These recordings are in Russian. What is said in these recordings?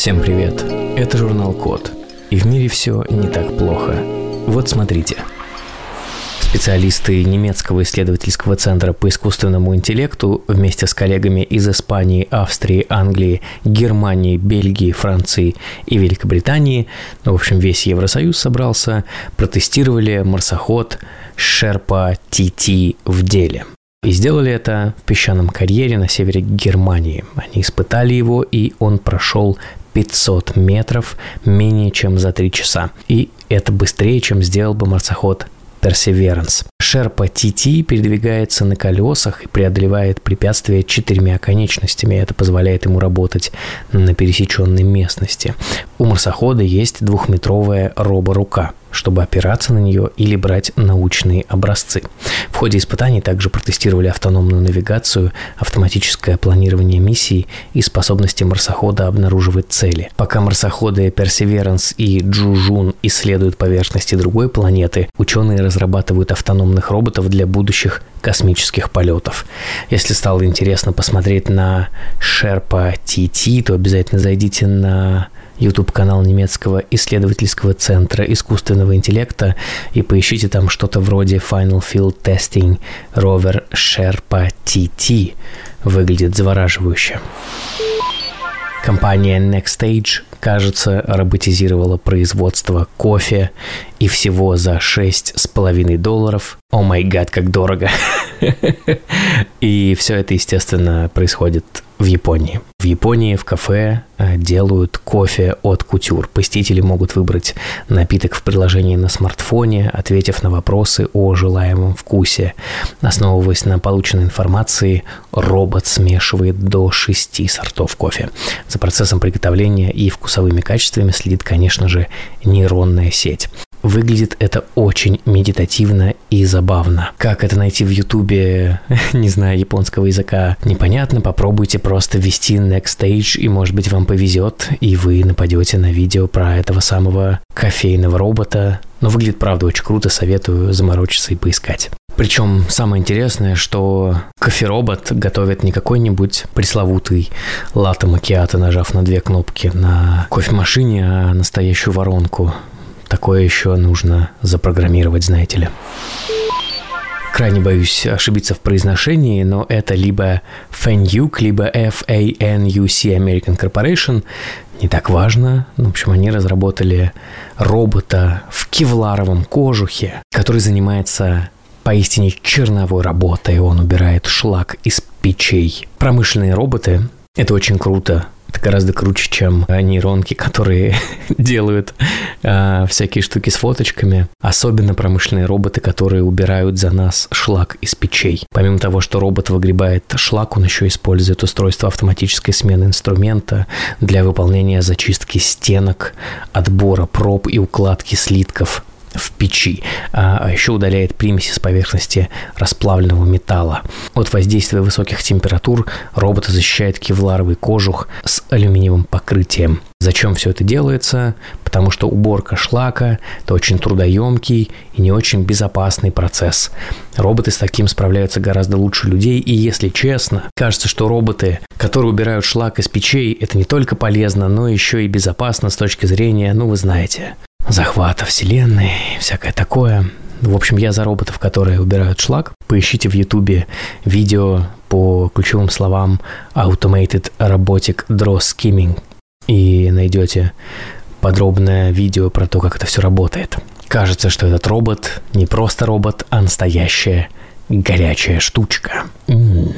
Всем привет! Это журнал Код. И в мире все не так плохо. Вот смотрите. Специалисты немецкого исследовательского центра по искусственному интеллекту вместе с коллегами из Испании, Австрии, Англии, Германии, Бельгии, Франции и Великобритании, ну, в общем, весь Евросоюз собрался, протестировали марсоход Шерпа ТТ в деле. И сделали это в песчаном карьере на севере Германии. Они испытали его, и он прошел 500 метров менее чем за 3 часа. И это быстрее, чем сделал бы марсоход Perseverance. Шерпа TT передвигается на колесах и преодолевает препятствия четырьмя конечностями. Это позволяет ему работать на пересеченной местности. У марсохода есть двухметровая роборука чтобы опираться на нее или брать научные образцы. В ходе испытаний также протестировали автономную навигацию, автоматическое планирование миссий и способности марсохода обнаруживать цели. Пока марсоходы Perseverance и Джужун исследуют поверхности другой планеты, ученые разрабатывают автономных роботов для будущих космических полетов. Если стало интересно посмотреть на Sherpa TT, то обязательно зайдите на YouTube-канал немецкого исследовательского центра искусственного интеллекта и поищите там что-то вроде Final Field Testing Rover Sherpa TT. Выглядит завораживающе. Компания Nextstage, кажется, роботизировала производство кофе и всего за 6,5 долларов. О май гад, как дорого. И все это, естественно, происходит в Японии. В Японии в кафе э, делают кофе от кутюр. Посетители могут выбрать напиток в приложении на смартфоне, ответив на вопросы о желаемом вкусе. Основываясь на полученной информации, робот смешивает до шести сортов кофе. За процессом приготовления и вкусовыми качествами следит, конечно же, нейронная сеть. Выглядит это очень медитативно и забавно. Как это найти в Ютубе, не знаю, японского языка, непонятно. Попробуйте просто ввести Next Stage, и, может быть, вам повезет, и вы нападете на видео про этого самого кофейного робота. Но выглядит, правда, очень круто, советую заморочиться и поискать. Причем самое интересное, что кофе-робот готовит не какой-нибудь пресловутый латте макиато, нажав на две кнопки на кофемашине, а настоящую воронку Такое еще нужно запрограммировать, знаете ли. Крайне боюсь ошибиться в произношении, но это либо FANUC, либо FANUC American Corporation. Не так важно. В общем, они разработали робота в кевларовом кожухе, который занимается поистине черновой работой. Он убирает шлак из печей. Промышленные роботы – это очень круто. Это гораздо круче, чем нейронки, которые делают э, всякие штуки с фоточками. Особенно промышленные роботы, которые убирают за нас шлак из печей. Помимо того, что робот выгребает шлак, он еще использует устройство автоматической смены инструмента для выполнения зачистки стенок, отбора проб и укладки слитков в печи, а, а еще удаляет примеси с поверхности расплавленного металла. От воздействия высоких температур робот защищает кевларовый кожух с алюминиевым покрытием. Зачем все это делается? Потому что уборка шлака – это очень трудоемкий и не очень безопасный процесс. Роботы с таким справляются гораздо лучше людей, и если честно, кажется, что роботы, которые убирают шлак из печей, это не только полезно, но еще и безопасно с точки зрения, ну вы знаете, захвата вселенной, всякое такое. В общем, я за роботов, которые убирают шлак. Поищите в Ютубе видео по ключевым словам Automated Robotic Draw Skimming и найдете подробное видео про то, как это все работает. Кажется, что этот робот не просто робот, а настоящая горячая штучка. М-м.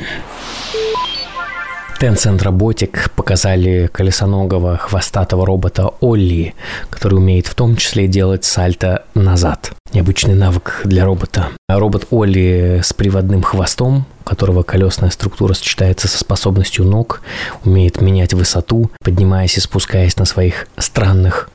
Tencent Robotic показали колесоногого хвостатого робота Олли, который умеет в том числе делать сальто назад. Необычный навык для робота. Робот Олли с приводным хвостом, у которого колесная структура сочетается со способностью ног, умеет менять высоту, поднимаясь и спускаясь на своих странных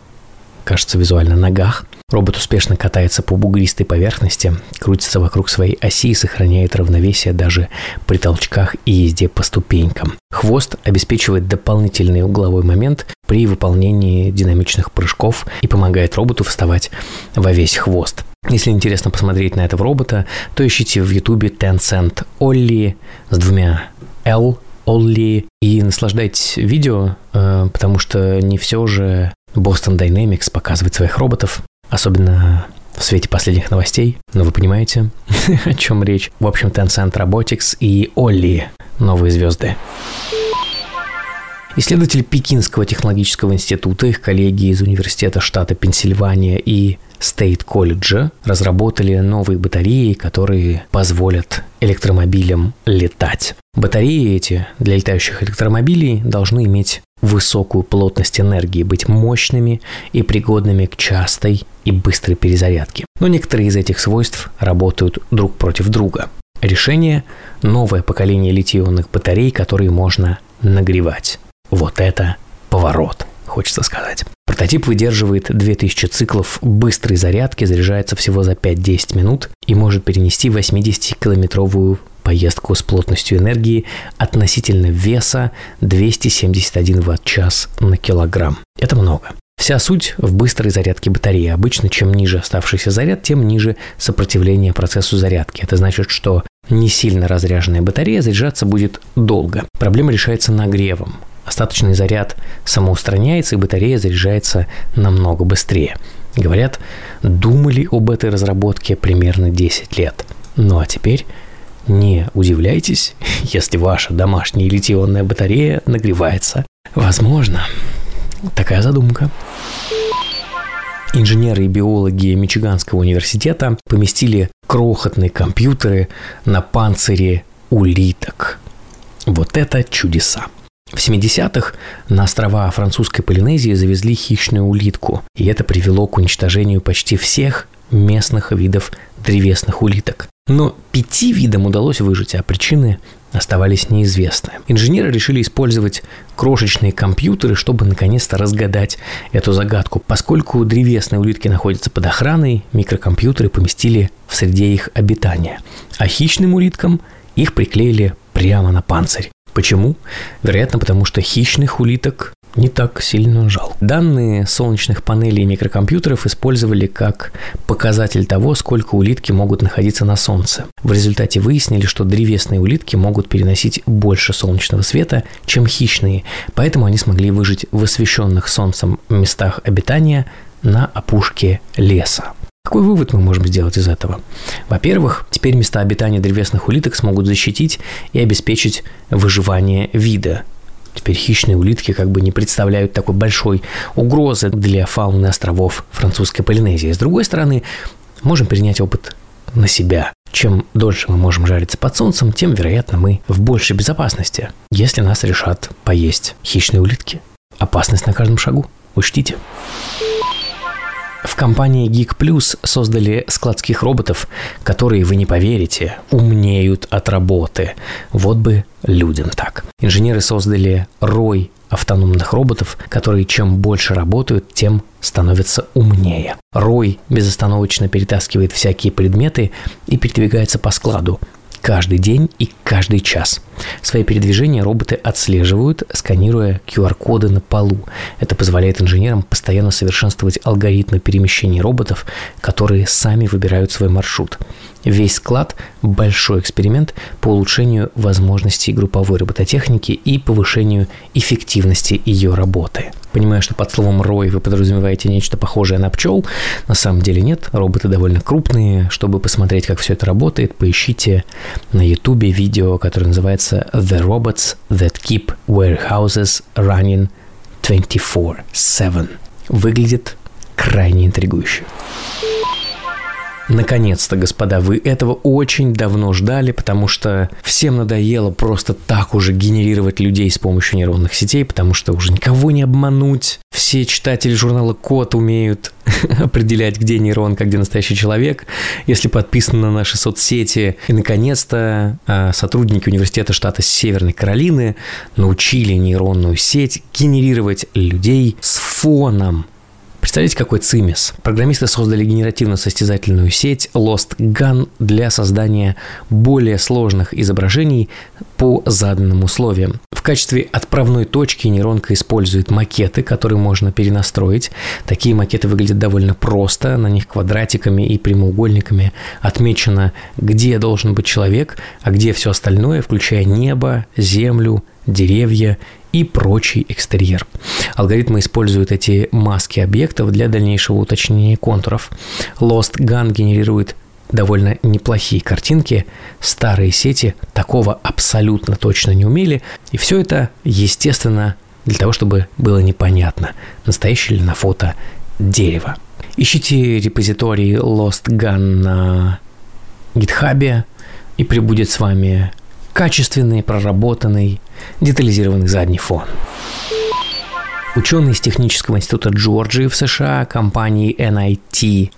кажется, визуально ногах. Робот успешно катается по бугристой поверхности, крутится вокруг своей оси и сохраняет равновесие даже при толчках и езде по ступенькам. Хвост обеспечивает дополнительный угловой момент при выполнении динамичных прыжков и помогает роботу вставать во весь хвост. Если интересно посмотреть на этого робота, то ищите в ютубе Tencent Olli с двумя L Олли и наслаждайтесь видео, э, потому что не все же Boston Dynamics показывает своих роботов, особенно в свете последних новостей, но вы понимаете, о чем речь. В общем, Tencent Robotics и Олли – новые звезды. Исследователи Пекинского технологического института, их коллеги из Университета штата Пенсильвания и State College разработали новые батареи, которые позволят электромобилям летать. Батареи эти для летающих электромобилей должны иметь высокую плотность энергии, быть мощными и пригодными к частой и быстрой перезарядке. Но некоторые из этих свойств работают друг против друга. Решение – новое поколение литионных батарей, которые можно нагревать. Вот это поворот, хочется сказать. Прототип выдерживает 2000 циклов быстрой зарядки, заряжается всего за 5-10 минут и может перенести 80-километровую поездку с плотностью энергии относительно веса 271 ватт-час на килограмм. Это много. Вся суть в быстрой зарядке батареи. Обычно чем ниже оставшийся заряд, тем ниже сопротивление процессу зарядки. Это значит, что не сильно разряженная батарея заряжаться будет долго. Проблема решается нагревом остаточный заряд самоустраняется, и батарея заряжается намного быстрее. Говорят, думали об этой разработке примерно 10 лет. Ну а теперь не удивляйтесь, если ваша домашняя литионная батарея нагревается. Возможно. Такая задумка. Инженеры и биологи Мичиганского университета поместили крохотные компьютеры на панцире улиток. Вот это чудеса. В 70-х на острова французской Полинезии завезли хищную улитку, и это привело к уничтожению почти всех местных видов древесных улиток. Но пяти видам удалось выжить, а причины оставались неизвестны. Инженеры решили использовать крошечные компьютеры, чтобы наконец-то разгадать эту загадку. Поскольку древесные улитки находятся под охраной, микрокомпьютеры поместили в среде их обитания, а хищным улиткам их приклеили прямо на панцирь. Почему? Вероятно, потому что хищных улиток не так сильно жал. Данные солнечных панелей и микрокомпьютеров использовали как показатель того, сколько улитки могут находиться на Солнце. В результате выяснили, что древесные улитки могут переносить больше солнечного света, чем хищные, поэтому они смогли выжить в освещенных Солнцем местах обитания на опушке леса. Какой вывод мы можем сделать из этого? Во-первых, теперь места обитания древесных улиток смогут защитить и обеспечить выживание вида. Теперь хищные улитки как бы не представляют такой большой угрозы для фауны островов французской Полинезии. С другой стороны, можем перенять опыт на себя. Чем дольше мы можем жариться под солнцем, тем, вероятно, мы в большей безопасности, если нас решат поесть хищные улитки. Опасность на каждом шагу. Учтите. В компании Geek Plus создали складских роботов, которые, вы не поверите, умнеют от работы. Вот бы людям так. Инженеры создали рой автономных роботов, которые чем больше работают, тем становятся умнее. Рой безостановочно перетаскивает всякие предметы и передвигается по складу, каждый день и каждый час. Свои передвижения роботы отслеживают, сканируя QR-коды на полу. Это позволяет инженерам постоянно совершенствовать алгоритмы перемещения роботов, которые сами выбирают свой маршрут. Весь склад – большой эксперимент по улучшению возможностей групповой робототехники и повышению эффективности ее работы. Понимаю, что под словом «рой» вы подразумеваете нечто похожее на пчел. На самом деле нет, роботы довольно крупные. Чтобы посмотреть, как все это работает, поищите на ютубе видео, которое называется «The Robots That Keep Warehouses Running 24-7». Выглядит крайне интригующе. Наконец-то, господа, вы этого очень давно ждали, потому что всем надоело просто так уже генерировать людей с помощью нейронных сетей, потому что уже никого не обмануть. Все читатели журнала Код умеют определять, где нейронка, где настоящий человек, если подписаны на наши соцсети. И, наконец-то, а, сотрудники университета штата Северной Каролины научили нейронную сеть генерировать людей с фоном Представляете, какой цимис? Программисты создали генеративно-состязательную сеть Lost Gun для создания более сложных изображений по заданным условиям. В качестве отправной точки нейронка использует макеты, которые можно перенастроить. Такие макеты выглядят довольно просто, на них квадратиками и прямоугольниками отмечено, где должен быть человек, а где все остальное, включая небо, землю, деревья и прочий экстерьер. Алгоритмы используют эти маски объектов для дальнейшего уточнения контуров. Lost Gun генерирует довольно неплохие картинки, старые сети такого абсолютно точно не умели, и все это, естественно, для того, чтобы было непонятно, настоящее ли на фото дерево. Ищите репозиторий Lost Gun на GitHub, и прибудет с вами качественный, проработанный, детализированный задний фон. Ученые из Технического института Джорджии в США, компании NITION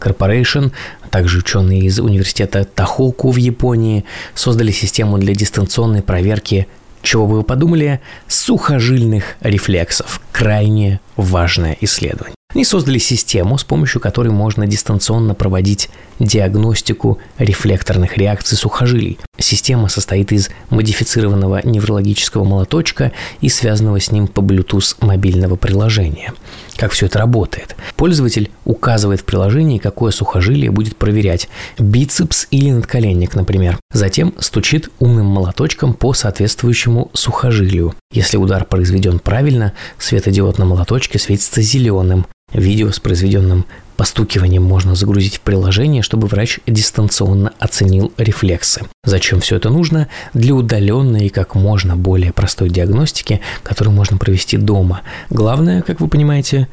Corporation, а также ученые из университета Тахоку в Японии создали систему для дистанционной проверки чего бы вы подумали, сухожильных рефлексов. Крайне важное исследование. Они создали систему, с помощью которой можно дистанционно проводить диагностику рефлекторных реакций сухожилий. Система состоит из модифицированного неврологического молоточка и связанного с ним по Bluetooth мобильного приложения. Как все это работает? Пользователь указывает в приложении, какое сухожилие будет проверять – бицепс или надколенник, например. Затем стучит умным молоточком по соответствующему сухожилию. Если удар произведен правильно, светодиод на молоточке светится зеленым. Видео с произведенным постукиванием можно загрузить в приложение, чтобы врач дистанционно оценил рефлексы. Зачем все это нужно? Для удаленной и как можно более простой диагностики, которую можно провести дома. Главное, как вы понимаете,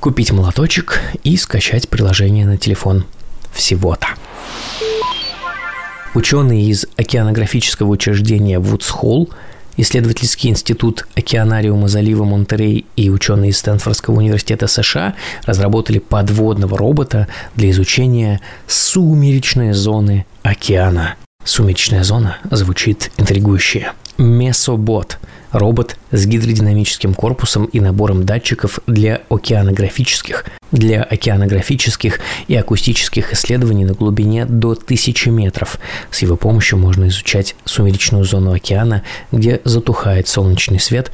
купить молоточек и скачать приложение на телефон. Всего-то. Ученые из океанографического учреждения Вудсхолл Исследовательский институт океанариума залива Монтерей и ученые из Стэнфордского университета США разработали подводного робота для изучения сумеречной зоны океана. Сумеречная зона звучит интригующе. Месобот – робот с гидродинамическим корпусом и набором датчиков для океанографических, для океанографических и акустических исследований на глубине до 1000 метров. С его помощью можно изучать сумеречную зону океана, где затухает солнечный свет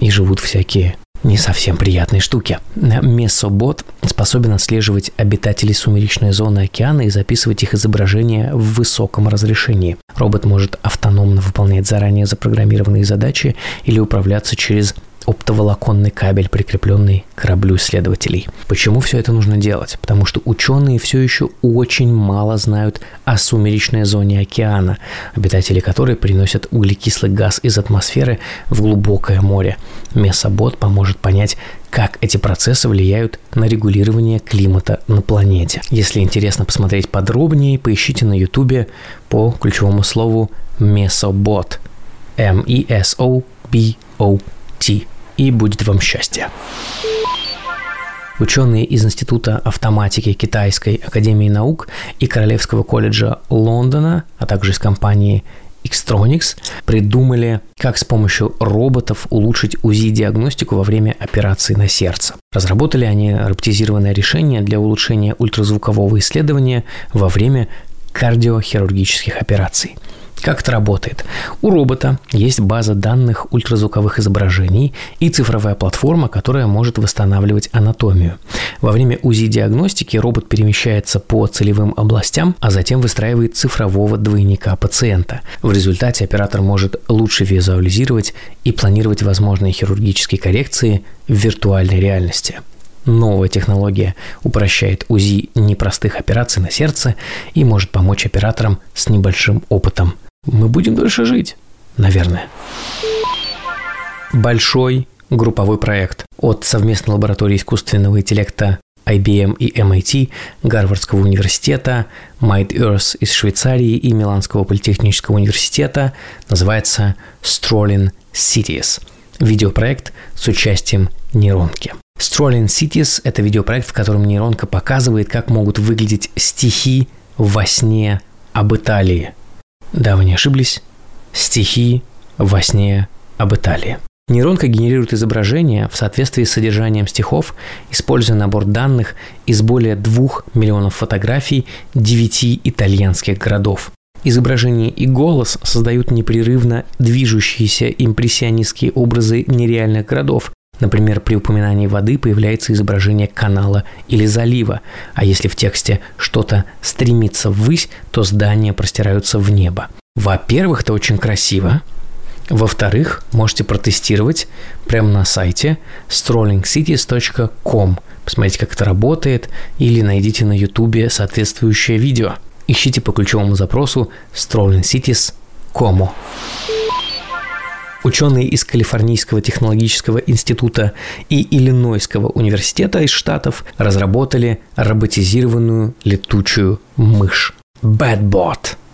и живут всякие не совсем приятные штуки. Месобот способен отслеживать обитателей сумеречной зоны океана и записывать их изображения в высоком разрешении. Робот может автономно выполнять заранее запрограммированные задачи или управляться через оптоволоконный кабель, прикрепленный к кораблю исследователей. Почему все это нужно делать? Потому что ученые все еще очень мало знают о сумеречной зоне океана, обитатели которой приносят углекислый газ из атмосферы в глубокое море. Месобот поможет понять, как эти процессы влияют на регулирование климата на планете. Если интересно посмотреть подробнее, поищите на ютубе по ключевому слову месобот. M-E-S-O-B-O-T и будет вам счастье. Ученые из Института автоматики Китайской Академии наук и Королевского колледжа Лондона, а также из компании Xtronics придумали, как с помощью роботов улучшить УЗИ-диагностику во время операции на сердце. Разработали они роботизированное решение для улучшения ультразвукового исследования во время кардиохирургических операций. Как это работает? У робота есть база данных ультразвуковых изображений и цифровая платформа, которая может восстанавливать анатомию. Во время УЗИ-диагностики робот перемещается по целевым областям, а затем выстраивает цифрового двойника пациента. В результате оператор может лучше визуализировать и планировать возможные хирургические коррекции в виртуальной реальности. Новая технология упрощает УЗИ непростых операций на сердце и может помочь операторам с небольшим опытом мы будем дольше жить, наверное. Большой групповой проект от совместной лаборатории искусственного интеллекта IBM и MIT, Гарвардского университета, Might Earth из Швейцарии и Миланского политехнического университета называется Strolling Cities. Видеопроект с участием нейронки. Strolling Cities – это видеопроект, в котором нейронка показывает, как могут выглядеть стихи во сне об Италии – да, вы не ошиблись. Стихи во сне об Италии. Нейронка генерирует изображения в соответствии с содержанием стихов, используя набор данных из более двух миллионов фотографий девяти итальянских городов. Изображение и голос создают непрерывно движущиеся импрессионистские образы нереальных городов, Например, при упоминании воды появляется изображение канала или залива, а если в тексте что-то стремится ввысь, то здания простираются в небо. Во-первых, это очень красиво, Во-вторых, можете протестировать прямо на сайте strollingcities.com. Посмотрите, как это работает, или найдите на YouTube соответствующее видео. Ищите по ключевому запросу Strolling Cities Como. Ученые из Калифорнийского технологического института и Иллинойского университета из Штатов разработали роботизированную летучую мышь. Badbot –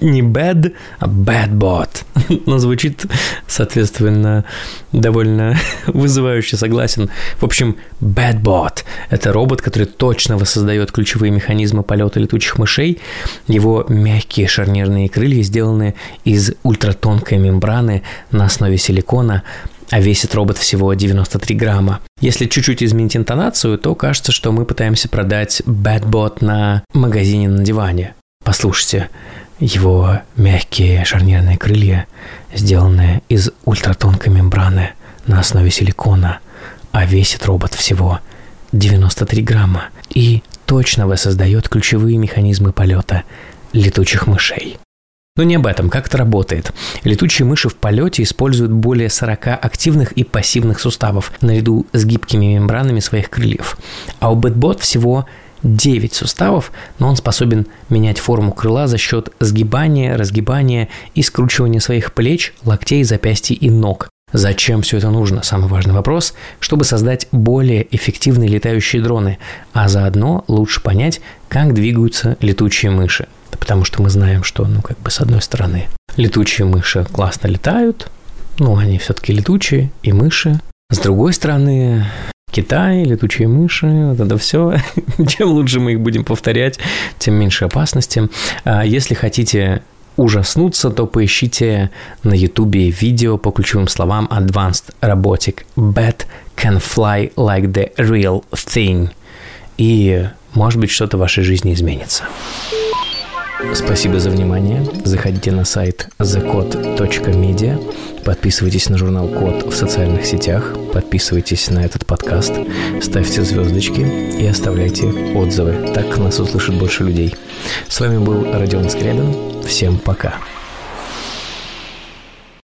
не bad, а bad bot. Но звучит, соответственно, довольно вызывающе согласен. В общем, bad bot – это робот, который точно воссоздает ключевые механизмы полета летучих мышей. Его мягкие шарнирные крылья сделаны из ультратонкой мембраны на основе силикона, а весит робот всего 93 грамма. Если чуть-чуть изменить интонацию, то кажется, что мы пытаемся продать Badbot на магазине на диване. Послушайте, его мягкие шарнирные крылья, сделанные из ультратонкой мембраны на основе силикона, а весит робот всего 93 грамма и точно воссоздает ключевые механизмы полета летучих мышей. Но не об этом, как это работает. Летучие мыши в полете используют более 40 активных и пассивных суставов наряду с гибкими мембранами своих крыльев. А у Бэтбот всего 9 суставов, но он способен менять форму крыла за счет сгибания, разгибания и скручивания своих плеч, локтей, запястий и ног. Зачем все это нужно? Самый важный вопрос, чтобы создать более эффективные летающие дроны, а заодно лучше понять, как двигаются летучие мыши. Потому что мы знаем, что, ну, как бы с одной стороны, летучие мыши классно летают, ну, они все-таки летучие, и мыши. С другой стороны, Китай, летучие мыши, вот это все. Чем лучше мы их будем повторять, тем меньше опасности. А если хотите ужаснуться, то поищите на ютубе видео по ключевым словам Advanced Robotic Bat can fly like the real thing. И, может быть, что-то в вашей жизни изменится. Спасибо за внимание. Заходите на сайт thecode.media, подписывайтесь на журнал Код в социальных сетях, подписывайтесь на этот подкаст, ставьте звездочки и оставляйте отзывы. Так нас услышит больше людей. С вами был Родион Скрябин. Всем пока.